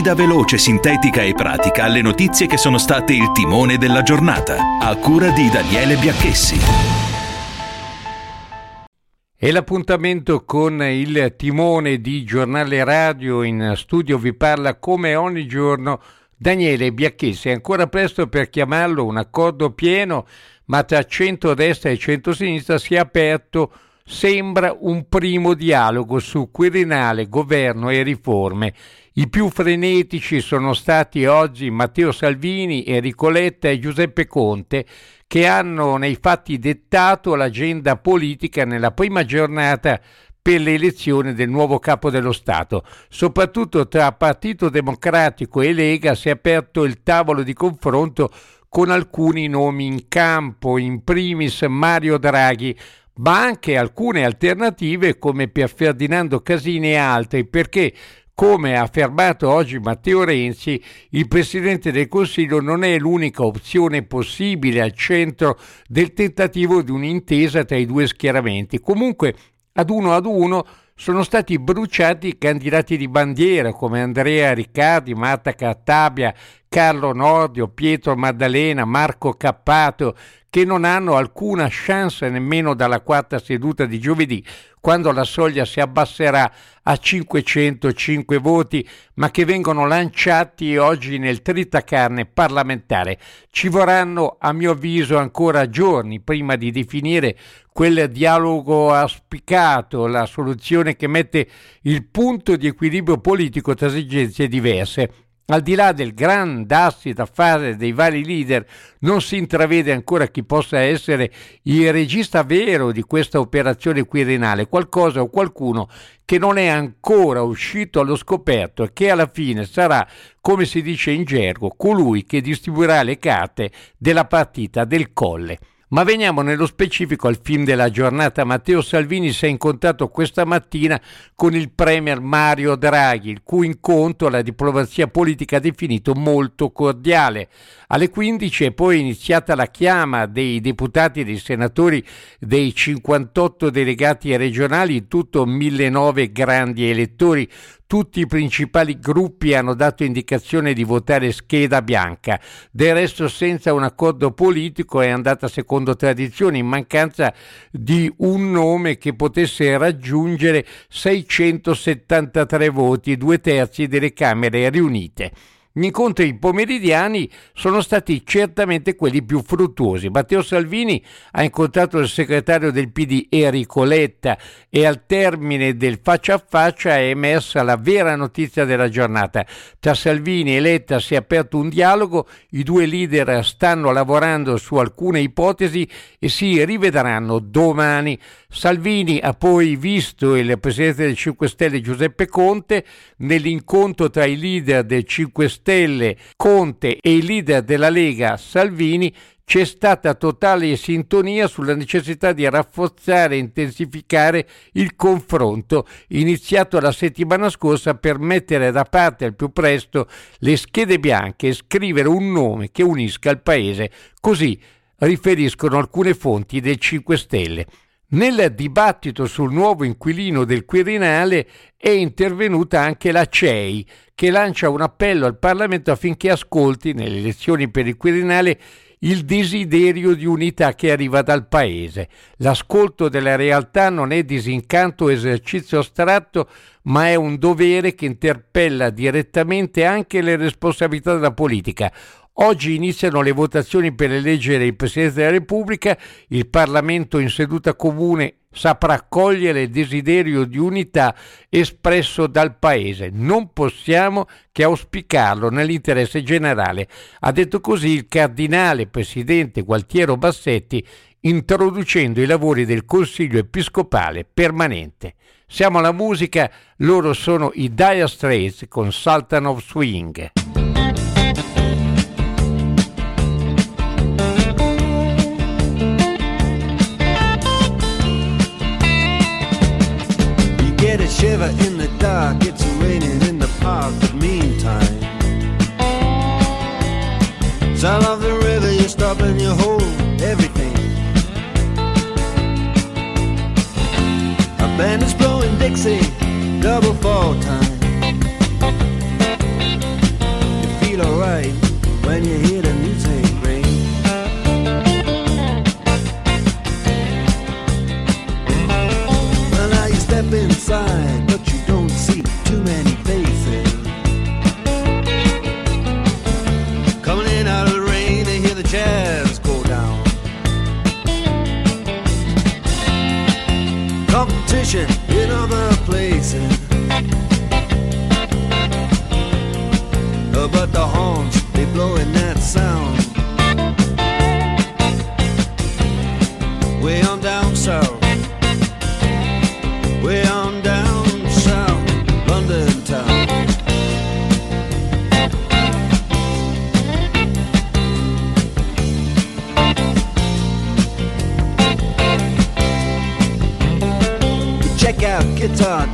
guida veloce, sintetica e pratica alle notizie che sono state il timone della giornata, a cura di Daniele Biacchessi. E l'appuntamento con il timone di giornale radio in studio vi parla come ogni giorno Daniele Biacchessi. È ancora presto per chiamarlo un accordo pieno, ma tra centro-destra e centro-sinistra si è aperto sembra un primo dialogo su Quirinale, governo e riforme. I più frenetici sono stati oggi Matteo Salvini, Enrico Letta e Giuseppe Conte, che hanno nei fatti dettato l'agenda politica nella prima giornata per le elezioni del nuovo capo dello Stato. Soprattutto tra Partito Democratico e Lega si è aperto il tavolo di confronto con alcuni nomi in campo, in primis Mario Draghi, ma anche alcune alternative come per Ferdinando Casini e altri, perché come ha affermato oggi Matteo Renzi, il Presidente del Consiglio non è l'unica opzione possibile al centro del tentativo di un'intesa tra i due schieramenti. Comunque, ad uno ad uno sono stati bruciati candidati di bandiera come Andrea Riccardi, Marta Cartabia, Carlo Nordio, Pietro Maddalena, Marco Cappato, che non hanno alcuna chance nemmeno dalla quarta seduta di giovedì, quando la soglia si abbasserà a 505 voti, ma che vengono lanciati oggi nel tritacarne parlamentare. Ci vorranno, a mio avviso, ancora giorni prima di definire quel dialogo auspicato, la soluzione che mette il punto di equilibrio politico tra esigenze diverse. Al di là del gran dassi da fare dei vari leader, non si intravede ancora chi possa essere il regista vero di questa operazione quirinale, qualcosa o qualcuno che non è ancora uscito allo scoperto e che alla fine sarà, come si dice in gergo, colui che distribuirà le carte della partita del colle. Ma veniamo nello specifico al film della giornata. Matteo Salvini si è incontrato questa mattina con il premier Mario Draghi, il cui incontro la diplomazia politica ha definito molto cordiale. Alle 15 è poi iniziata la chiama dei deputati e dei senatori dei 58 delegati regionali, in tutto 1009 grandi elettori. Tutti i principali gruppi hanno dato indicazione di votare scheda bianca. Del resto, senza un accordo politico è andata secondo tradizione, in mancanza di un nome che potesse raggiungere 673 voti, due terzi delle Camere riunite. Gli incontri pomeridiani sono stati certamente quelli più fruttuosi. Matteo Salvini ha incontrato il segretario del PD Enrico Letta e al termine del faccia a faccia è emersa la vera notizia della giornata. Tra Salvini e Letta si è aperto un dialogo, i due leader stanno lavorando su alcune ipotesi e si rivedranno domani. Salvini ha poi visto il presidente del 5 Stelle Giuseppe Conte nell'incontro tra i leader del 5 Stelle Conte e i leader della Lega Salvini c'è stata totale sintonia sulla necessità di rafforzare e intensificare il confronto iniziato la settimana scorsa per mettere da parte al più presto le schede bianche e scrivere un nome che unisca il Paese. Così riferiscono alcune fonti del 5 Stelle. Nel dibattito sul nuovo inquilino del Quirinale è intervenuta anche la CEI, che lancia un appello al Parlamento affinché ascolti, nelle elezioni per il Quirinale, il desiderio di unità che arriva dal Paese. L'ascolto della realtà non è disincanto o esercizio astratto, ma è un dovere che interpella direttamente anche le responsabilità della politica. Oggi iniziano le votazioni per eleggere il Presidente della Repubblica, il Parlamento in seduta comune saprà accogliere il desiderio di unità espresso dal Paese. Non possiamo che auspicarlo nell'interesse generale. Ha detto così il cardinale presidente Gualtiero Bassetti introducendo i lavori del Consiglio Episcopale permanente. Siamo alla musica, loro sono i Dire Straits con Sultan of Swing. o'clock, it's raining in the park, but meantime. Sound of the river, you're stopping your whole everything. A band is blowing Dixie, double fall time. You feel alright when you hear. competition in other places. Uh, but the horns, they blowing that sound.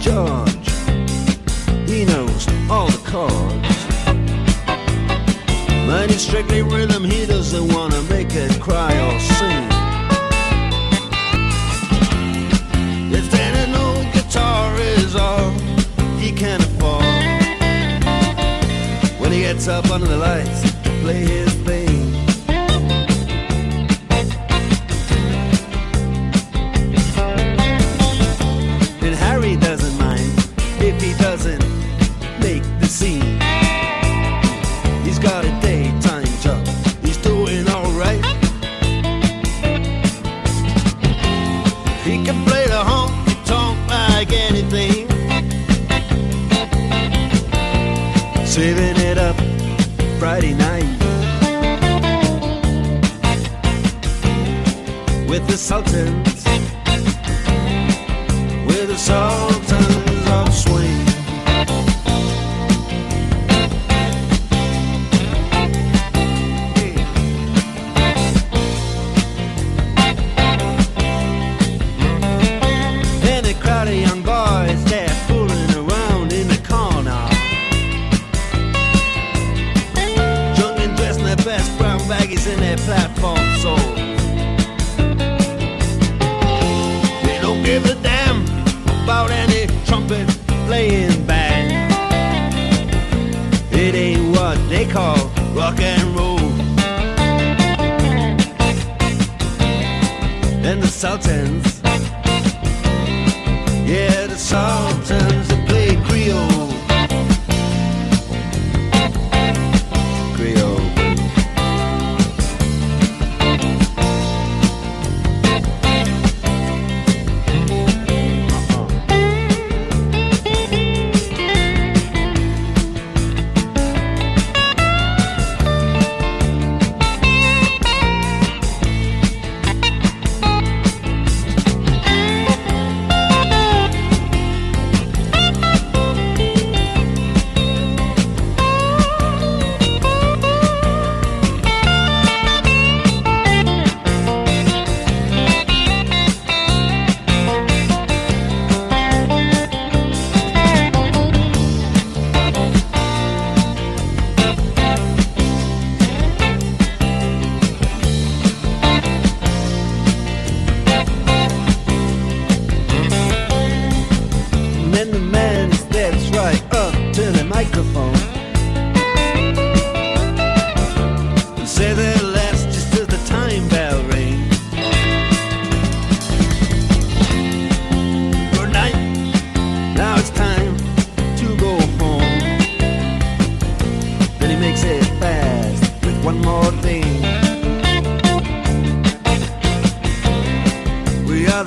judge. He knows all the chords. But it's strictly rhythm, he doesn't want to make it cry or sing. If any no guitar is all he can afford, when he gets up under the lights, play his bass. the Sultans with a song. rock and roll. And the Sultan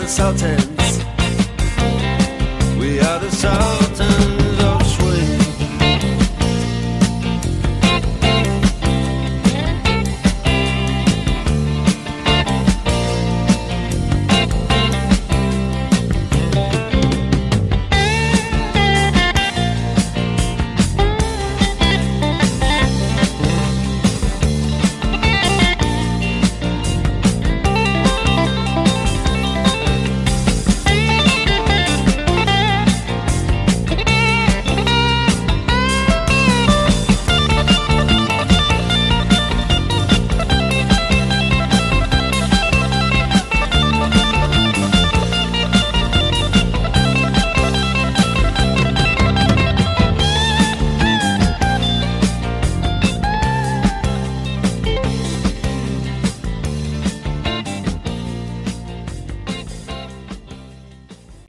insulted.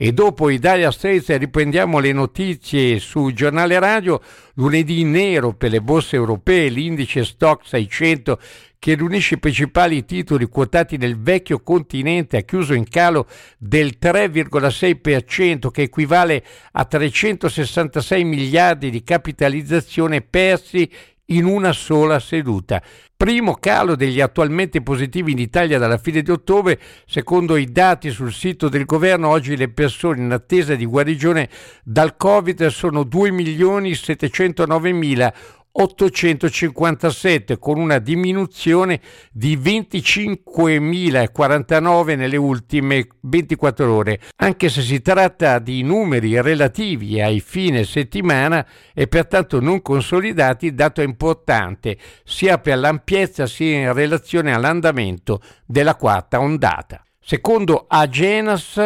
E dopo i Dire Straits riprendiamo le notizie su giornale radio. Lunedì nero per le borse europee, l'indice Stock 600 che riunisce i principali titoli quotati nel vecchio continente ha chiuso in calo del 3,6% che equivale a 366 miliardi di capitalizzazione persi in una sola seduta. Primo calo degli attualmente positivi in Italia dalla fine di ottobre, secondo i dati sul sito del governo, oggi le persone in attesa di guarigione dal Covid sono 2.709.000 857 con una diminuzione di 25.049 nelle ultime 24 ore. Anche se si tratta di numeri relativi ai fine settimana e pertanto non consolidati, il dato è importante sia per l'ampiezza sia in relazione all'andamento della quarta ondata. Secondo Agenas,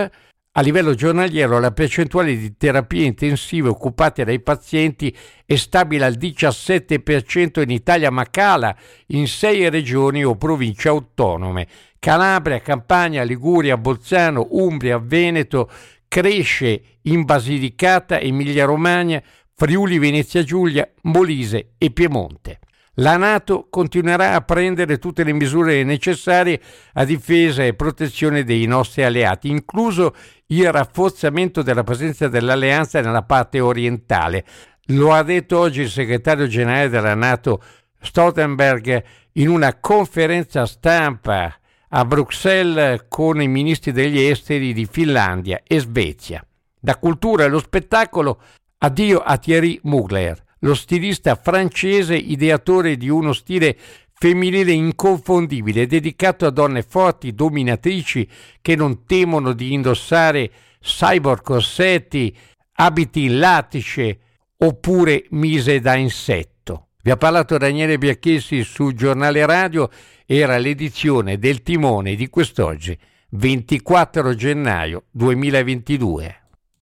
a livello giornaliero la percentuale di terapie intensive occupate dai pazienti è stabile al 17% in Italia ma cala in sei regioni o province autonome. Calabria, Campania, Liguria, Bolzano, Umbria, Veneto, cresce in Basilicata, Emilia-Romagna, Friuli, Venezia Giulia, Molise e Piemonte. La Nato continuerà a prendere tutte le misure necessarie a difesa e protezione dei nostri alleati, incluso il rafforzamento della presenza dell'alleanza nella parte orientale. Lo ha detto oggi il segretario generale della Nato Stoltenberg in una conferenza stampa a Bruxelles con i ministri degli esteri di Finlandia e Svezia. Da cultura e lo spettacolo, addio a Thierry Mugler lo stilista francese ideatore di uno stile femminile inconfondibile, dedicato a donne forti, dominatrici, che non temono di indossare cyborg corsetti, abiti in lattice oppure mise da insetto. Vi ha parlato Daniele Biacchessi su Giornale Radio, era l'edizione del Timone di quest'oggi, 24 gennaio 2022.